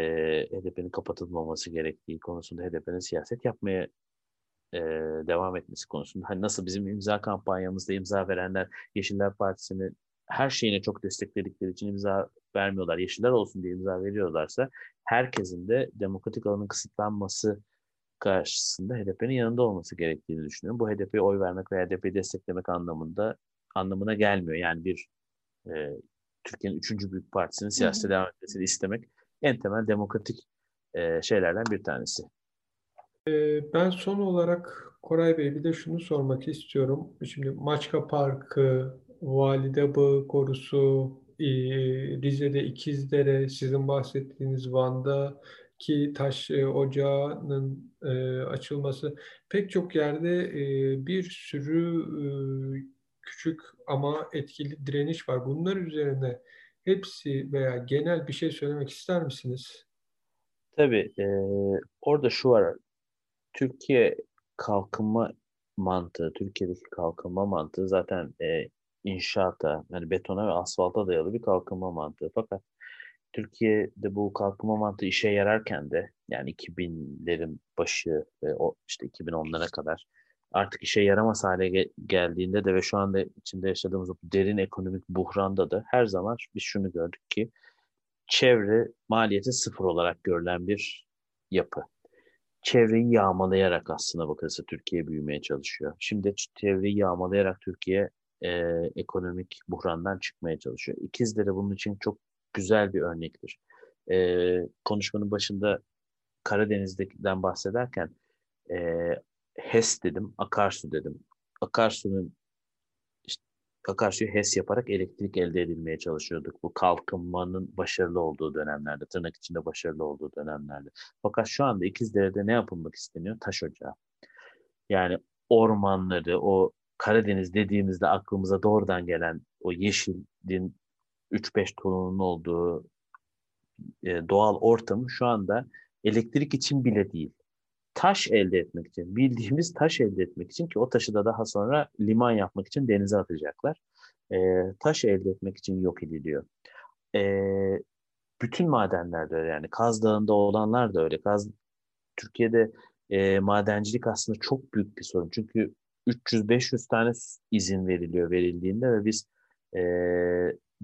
HDP'nin kapatılmaması gerektiği konusunda HDP'nin siyaset yapmaya e, devam etmesi konusunda. Hani nasıl bizim imza kampanyamızda imza verenler Yeşiller Partisi'ni her şeyine çok destekledikleri için imza vermiyorlar. Yeşiller olsun diye imza veriyorlarsa herkesin de demokratik alanın kısıtlanması karşısında HDP'nin yanında olması gerektiğini düşünüyorum. Bu HDP'ye oy vermek veya HDP'yi desteklemek anlamında anlamına gelmiyor. Yani bir e, Türkiye'nin üçüncü büyük partisinin siyasete devam etmesini istemek en temel demokratik e, şeylerden bir tanesi. E, ben son olarak Koray Bey bir de şunu sormak istiyorum. Şimdi Maçka Parkı, Valide Bağı Korusu, e, Rize'de İkizdere, sizin bahsettiğiniz Van'da ki taş e, ocağının e, açılması pek çok yerde bir sürü küçük ama etkili direniş var. Bunlar üzerine hepsi veya genel bir şey söylemek ister misiniz? Tabii. E, orada şu var. Türkiye kalkınma mantığı, Türkiye'deki kalkınma mantığı zaten e, inşaata, yani betona ve asfalta dayalı bir kalkınma mantığı. Fakat Türkiye'de bu kalkınma mantığı işe yararken de yani 2000'lerin başı ve o işte 2010'lara kadar artık işe yaramaz hale geldiğinde de ve şu anda içinde yaşadığımız bu derin ekonomik buhranda da her zaman biz şunu gördük ki çevre maliyeti sıfır olarak görülen bir yapı. Çevreyi yağmalayarak aslında bakılırsa Türkiye büyümeye çalışıyor. Şimdi çevreyi yağmalayarak Türkiye e, ekonomik buhrandan çıkmaya çalışıyor. İkizdere bunun için çok güzel bir örnektir. E, konuşmanın başında Karadeniz'den bahsederken e, HES dedim, akarsu dedim. Akarsunun akarsuyu HES yaparak elektrik elde edilmeye çalışıyorduk. Bu kalkınmanın başarılı olduğu dönemlerde, tırnak içinde başarılı olduğu dönemlerde. Fakat şu anda İkizdere'de ne yapılmak isteniyor? Taş ocağı. Yani ormanları, o Karadeniz dediğimizde aklımıza doğrudan gelen o yeşilin 3-5 tonunun olduğu e, doğal ortamı şu anda elektrik için bile değil. Taş elde etmek için, bildiğimiz taş elde etmek için ki o taşı da daha sonra liman yapmak için denize atacaklar. E, taş elde etmek için yok ediliyor. E, bütün madenler de öyle yani. Kaz Dağı'nda olanlar da öyle. Kaz Türkiye'de e, madencilik aslında çok büyük bir sorun. Çünkü 300-500 tane izin veriliyor verildiğinde ve biz e,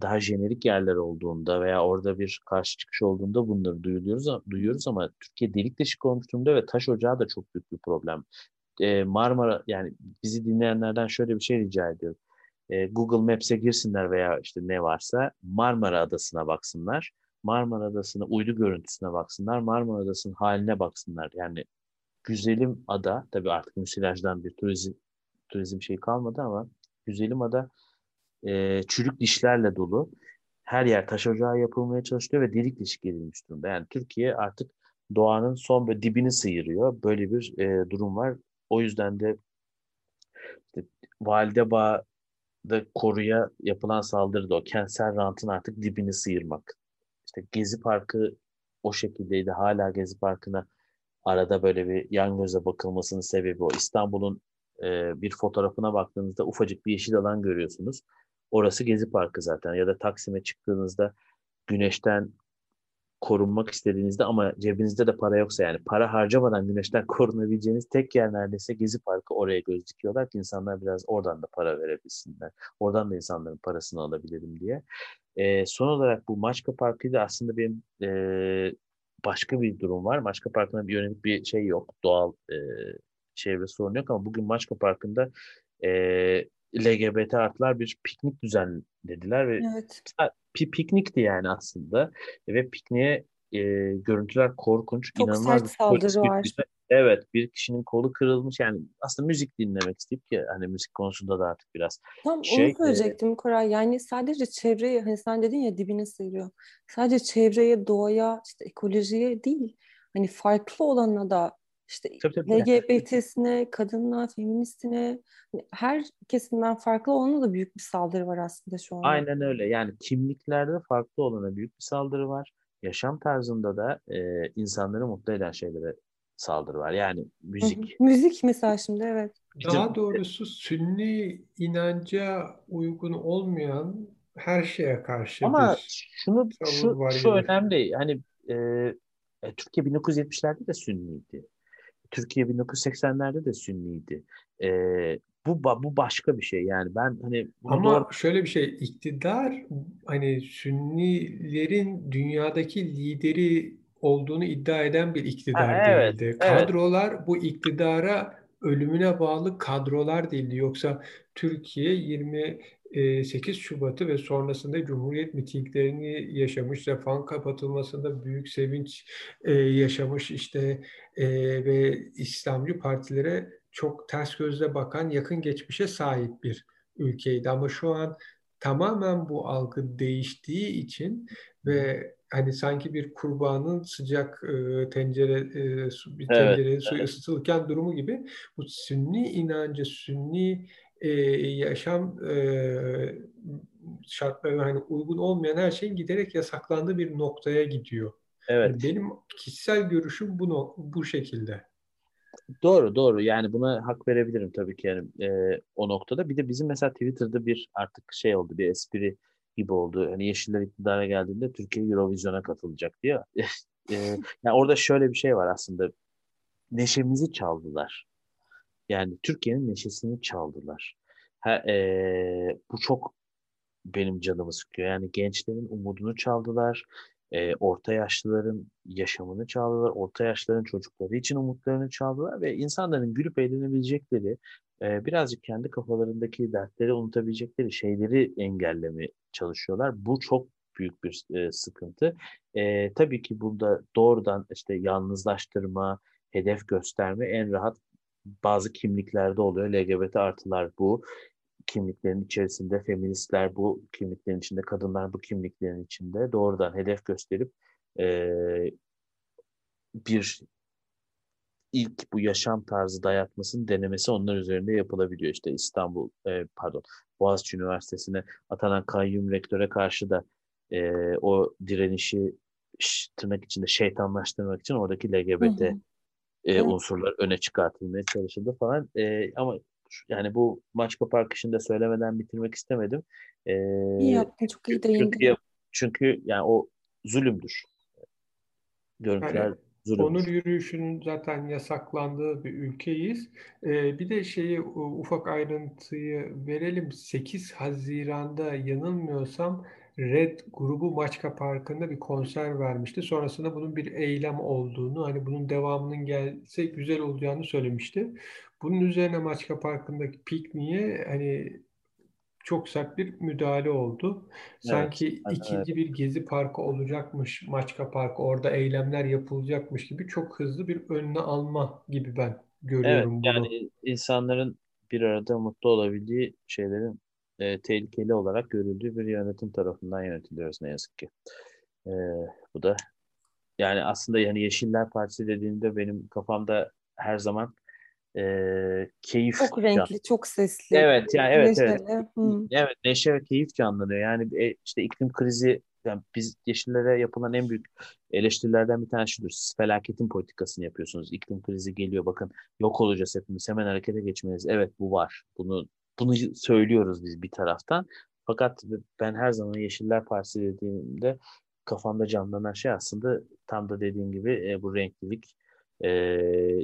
daha jenerik yerler olduğunda veya orada bir karşı çıkış olduğunda bunları duyuyoruz, duyuyoruz ama Türkiye delik deşik olmuş durumda ve taş ocağı da çok büyük bir problem. E, Marmara yani bizi dinleyenlerden şöyle bir şey rica ediyorum. E, Google Maps'e girsinler veya işte ne varsa Marmara Adası'na baksınlar. Marmara Adası'na uydu görüntüsüne baksınlar. Marmara Adası'nın haline baksınlar. Yani güzelim ada tabii artık müsilajdan bir turizm turizm şey kalmadı ama güzelim ada e, çürük dişlerle dolu. Her yer taş ocağı yapılmaya çalışılıyor ve delik deşik edilmiş durumda. Yani Türkiye artık doğanın son böyle dibini sıyırıyor. Böyle bir e, durum var. O yüzden de işte, Validebağ'da koruya yapılan saldırı da o kentsel rantın artık dibini sıyırmak. İşte Gezi Parkı o şekildeydi. Hala Gezi Parkı'na arada böyle bir yan göze bakılmasının sebebi o. İstanbul'un e, bir fotoğrafına baktığınızda ufacık bir yeşil alan görüyorsunuz. Orası Gezi Parkı zaten ya da Taksim'e çıktığınızda güneşten korunmak istediğinizde ama cebinizde de para yoksa yani para harcamadan güneşten korunabileceğiniz tek yer neredeyse Gezi Parkı oraya göz dikiyorlar ki insanlar biraz oradan da para verebilsinler. Oradan da insanların parasını alabilirim diye. E, son olarak bu Maçka Parkı da aslında benim e, başka bir durum var. Maçka Parkı'na bir yönelik bir şey yok. Doğal e, çevre sorunu yok ama bugün Maçka Parkı'nda e, LGBT artılar bir piknik düzenlediler ve evet. piknikti yani aslında ve pikniğe e, görüntüler korkunç, Çok inanılmaz sert saldırı var. Evet, bir kişinin kolu kırılmış yani aslında müzik dinlemek isteyip ki hani müzik konusunda da artık biraz Tam şey, onu söyleyecektim e, Koray. Yani sadece çevreye hani sen dedin ya dibine sıyırıyor. Sadece çevreye, doğaya, işte ekolojiye değil. Hani farklı olana da işte tabii, tabii. LGBT'sine, kadınına, feministine hani her kesimden farklı olana da büyük bir saldırı var aslında şu an. Aynen öyle. Yani kimliklerde farklı olana büyük bir saldırı var. Yaşam tarzında da e, insanları mutlu eden şeylere saldırı var. Yani müzik. Hı hı. Müzik mesela şimdi evet. Daha doğrusu sünni inanca uygun olmayan her şeye karşı Ama şunu şu, şu önemli. Hani e, Türkiye 1970'lerde de sünniydi. Türkiye 1980'lerde de Sünniydi. E, bu bu başka bir şey yani ben hani ama doğru... şöyle bir şey iktidar hani Sünnilerin dünyadaki lideri olduğunu iddia eden bir iktidar ha, evet, değildi. Kadrolar evet. bu iktidara ölümüne bağlı kadrolar değildi. Yoksa Türkiye 28 Şubat'ı ve sonrasında Cumhuriyet mitinglerini yaşamış, refahın kapatılmasında büyük sevinç yaşamış işte ve İslamcı partilere çok ters gözle bakan, yakın geçmişe sahip bir ülkeydi. Ama şu an tamamen bu algı değiştiği için ve hani sanki bir kurbanın sıcak e, tencere e, bir tencereye evet, suyu evet. ısıtılırken durumu gibi bu sünni inancı, sünni e, yaşam e, şartlarına hani uygun olmayan her şeyin giderek yasaklandığı bir noktaya gidiyor. Evet. Yani benim kişisel görüşüm bu bu şekilde. Doğru doğru yani buna hak verebilirim tabii ki yani e, o noktada. Bir de bizim mesela Twitter'da bir artık şey oldu bir espri gibi oldu. Hani Yeşiller iktidara geldiğinde Türkiye Eurovision'a katılacak diye. e, yani orada şöyle bir şey var aslında. Neşemizi çaldılar. Yani Türkiye'nin neşesini çaldılar. Ha, e, bu çok benim canımı sıkıyor. Yani gençlerin umudunu çaldılar e, orta yaşlıların yaşamını çaldılar, orta yaşlıların çocukları için umutlarını çaldılar ve insanların gülüp eğlenebilecekleri, e, birazcık kendi kafalarındaki dertleri unutabilecekleri şeyleri engelleme çalışıyorlar. Bu çok büyük bir e, sıkıntı. E, tabii ki burada doğrudan işte yalnızlaştırma, hedef gösterme en rahat bazı kimliklerde oluyor. LGBT artılar bu kimliklerin içerisinde feministler bu kimliklerin içinde, kadınlar bu kimliklerin içinde doğrudan hedef gösterip e, bir ilk bu yaşam tarzı dayatmasının denemesi onlar üzerinde yapılabiliyor. İşte İstanbul, e, pardon Boğaziçi Üniversitesi'ne atanan kayyum rektöre karşı da e, o direnişi tırnak içinde şeytanlaştırmak için oradaki LGBT hı hı. E, unsurlar öne çıkartılmaya çalışıldı falan. E, ama yani bu Maçka Park işinde söylemeden bitirmek istemedim. Ee, iyi yaptın, çok iyi değindin. Çünkü, çünkü yani o zulümdür. Görüntüler yani, zulümdür. Onur yürüyüşünün zaten yasaklandığı bir ülkeyiz. Ee, bir de şeyi ufak ayrıntıyı verelim. 8 Haziran'da yanılmıyorsam Red grubu Maçka Parkı'nda bir konser vermişti. Sonrasında bunun bir eylem olduğunu, hani bunun devamının gelse güzel olacağını söylemişti. Bunun üzerine Maçka Parkı'ndaki pikniğe hani çok sert bir müdahale oldu. Sanki evet, ikinci evet. bir gezi parkı olacakmış Maçka Parkı, orada eylemler yapılacakmış gibi çok hızlı bir önüne alma gibi ben görüyorum evet, bunu. Yani insanların bir arada mutlu olabildiği şeylerin e, tehlikeli olarak görüldüğü bir yönetim tarafından yönetiliyoruz ne yazık ki. E, bu da yani aslında yani Yeşiller Partisi dediğimde benim kafamda her zaman e, keyif çok renkli, çok sesli. Evet yani evet neşeli. evet. Hmm. Evet neşe ve keyif canlanıyor. Yani e, işte iklim krizi yani biz yeşillere yapılan en büyük eleştirilerden bir tanesi şudur. Siz felaketin politikasını yapıyorsunuz. İklim krizi geliyor bakın yok olacağız hepimiz hemen harekete geçmeliyiz. Evet bu var. Bunu bunu söylüyoruz biz bir taraftan. Fakat ben her zaman Yeşiller Partisi dediğimde kafamda canlanan şey aslında tam da dediğim gibi e, bu renklilik, e,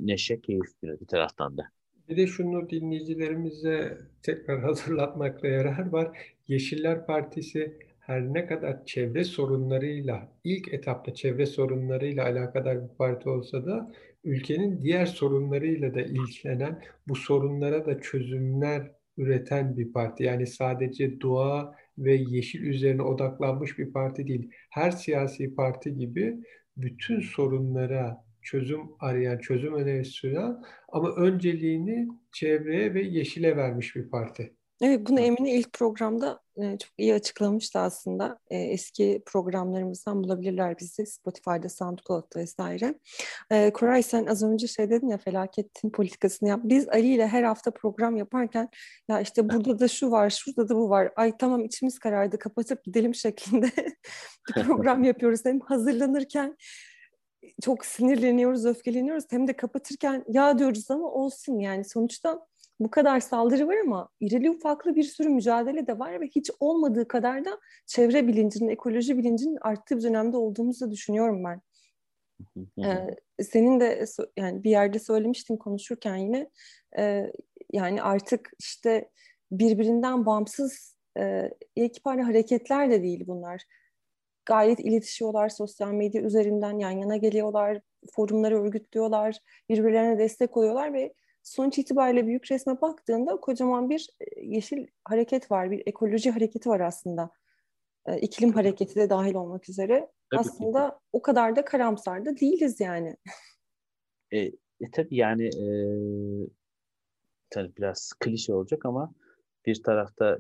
neşe, keyif bir, bir taraftan da. Bir de şunu dinleyicilerimize tekrar hatırlatmakta yarar var. Yeşiller Partisi her ne kadar çevre sorunlarıyla, ilk etapta çevre sorunlarıyla alakadar bir parti olsa da ülkenin diğer sorunlarıyla da ilgilenen, bu sorunlara da çözümler üreten bir parti. Yani sadece doğa ve yeşil üzerine odaklanmış bir parti değil. Her siyasi parti gibi bütün sorunlara çözüm arayan, çözüm önerisi sunan ama önceliğini çevreye ve yeşile vermiş bir parti. Evet bunu Emine ilk programda e, çok iyi açıklamıştı aslında. E, eski programlarımızdan bulabilirler bizi Spotify'da, SoundCloud'da vesaire. E, Koray sen az önce şey dedin ya felaketin politikasını yap. Biz Ali ile her hafta program yaparken ya işte burada da şu var, şurada da bu var. Ay tamam içimiz karardı kapatıp gidelim şeklinde bir program yapıyoruz. Hem hazırlanırken çok sinirleniyoruz, öfkeleniyoruz. Hem de kapatırken ya diyoruz ama olsun yani sonuçta bu kadar saldırı var ama irili ufaklı bir sürü mücadele de var ve hiç olmadığı kadar da çevre bilincinin, ekoloji bilincinin arttığı bir dönemde olduğumuzu düşünüyorum ben. ee, senin de yani bir yerde söylemiştin konuşurken yine e, yani artık işte birbirinden bağımsız e, ekipane hareketler de değil bunlar. Gayet iletişiyorlar sosyal medya üzerinden yan yana geliyorlar, forumları örgütlüyorlar, birbirlerine destek oluyorlar ve sonuç itibariyle büyük resme baktığında kocaman bir e, yeşil hareket var, bir ekoloji hareketi var aslında. E, iklim hareketi de dahil olmak üzere. Tabii aslında ki. o kadar da karamsar da değiliz yani. E, e tabii yani e, tabii biraz klişe olacak ama bir tarafta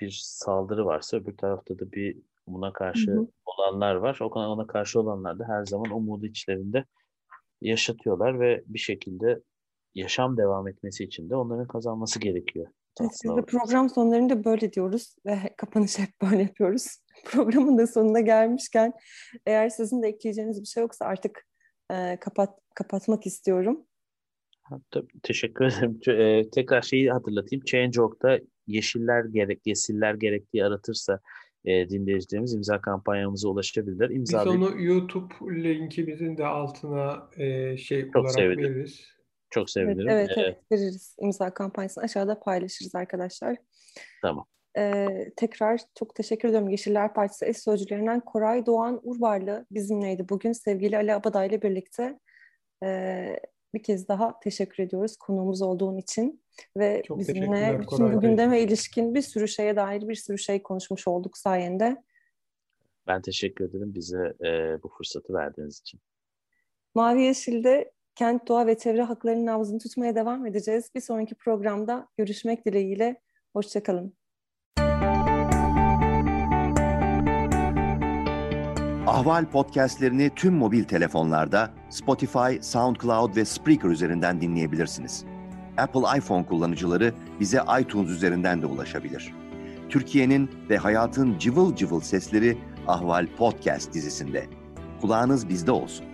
bir saldırı varsa öbür tarafta da bir buna karşı hı hı. olanlar var. O ona karşı olanlar da her zaman umudu içlerinde yaşatıyorlar ve bir şekilde yaşam devam etmesi için de onların kazanması gerekiyor. Evet, biz de program sonlarında böyle diyoruz ve kapanış hep böyle yapıyoruz. Programın da sonuna gelmişken eğer sizin de ekleyeceğiniz bir şey yoksa artık e, kapat kapatmak istiyorum. Tabii, teşekkür ederim. E, tekrar şeyi hatırlatayım. Change.org'da yeşiller gerek, yesiller gerektiği aratırsa e, dinleyicilerimiz imza kampanyamıza ulaşabilirler. İmzalayıp... Biz onu YouTube linkimizin de altına e, şey Çok olarak veririz. Çok sevinirim. Evet, evet, evet veririz. İmza kampanyasını aşağıda paylaşırız arkadaşlar. Tamam. Ee, tekrar çok teşekkür ediyorum Yeşiller Partisi eş sözcülerinden Koray Doğan Urbarlı bizimleydi bugün. Sevgili Ali Abaday ile birlikte e, bir kez daha teşekkür ediyoruz konuğumuz olduğun için ve Çok bizimle bütün bu gündeme ilişkin bir sürü şeye dair bir sürü şey konuşmuş olduk sayende. Ben teşekkür ederim bize e, bu fırsatı verdiğiniz için. Mavi Yeşil'de kent, doğa ve çevre haklarının nabzını tutmaya devam edeceğiz. Bir sonraki programda görüşmek dileğiyle. Hoşçakalın. Ahval podcastlerini tüm mobil telefonlarda Spotify, SoundCloud ve Spreaker üzerinden dinleyebilirsiniz. Apple iPhone kullanıcıları bize iTunes üzerinden de ulaşabilir. Türkiye'nin ve hayatın cıvıl cıvıl sesleri Ahval Podcast dizisinde. Kulağınız bizde olsun.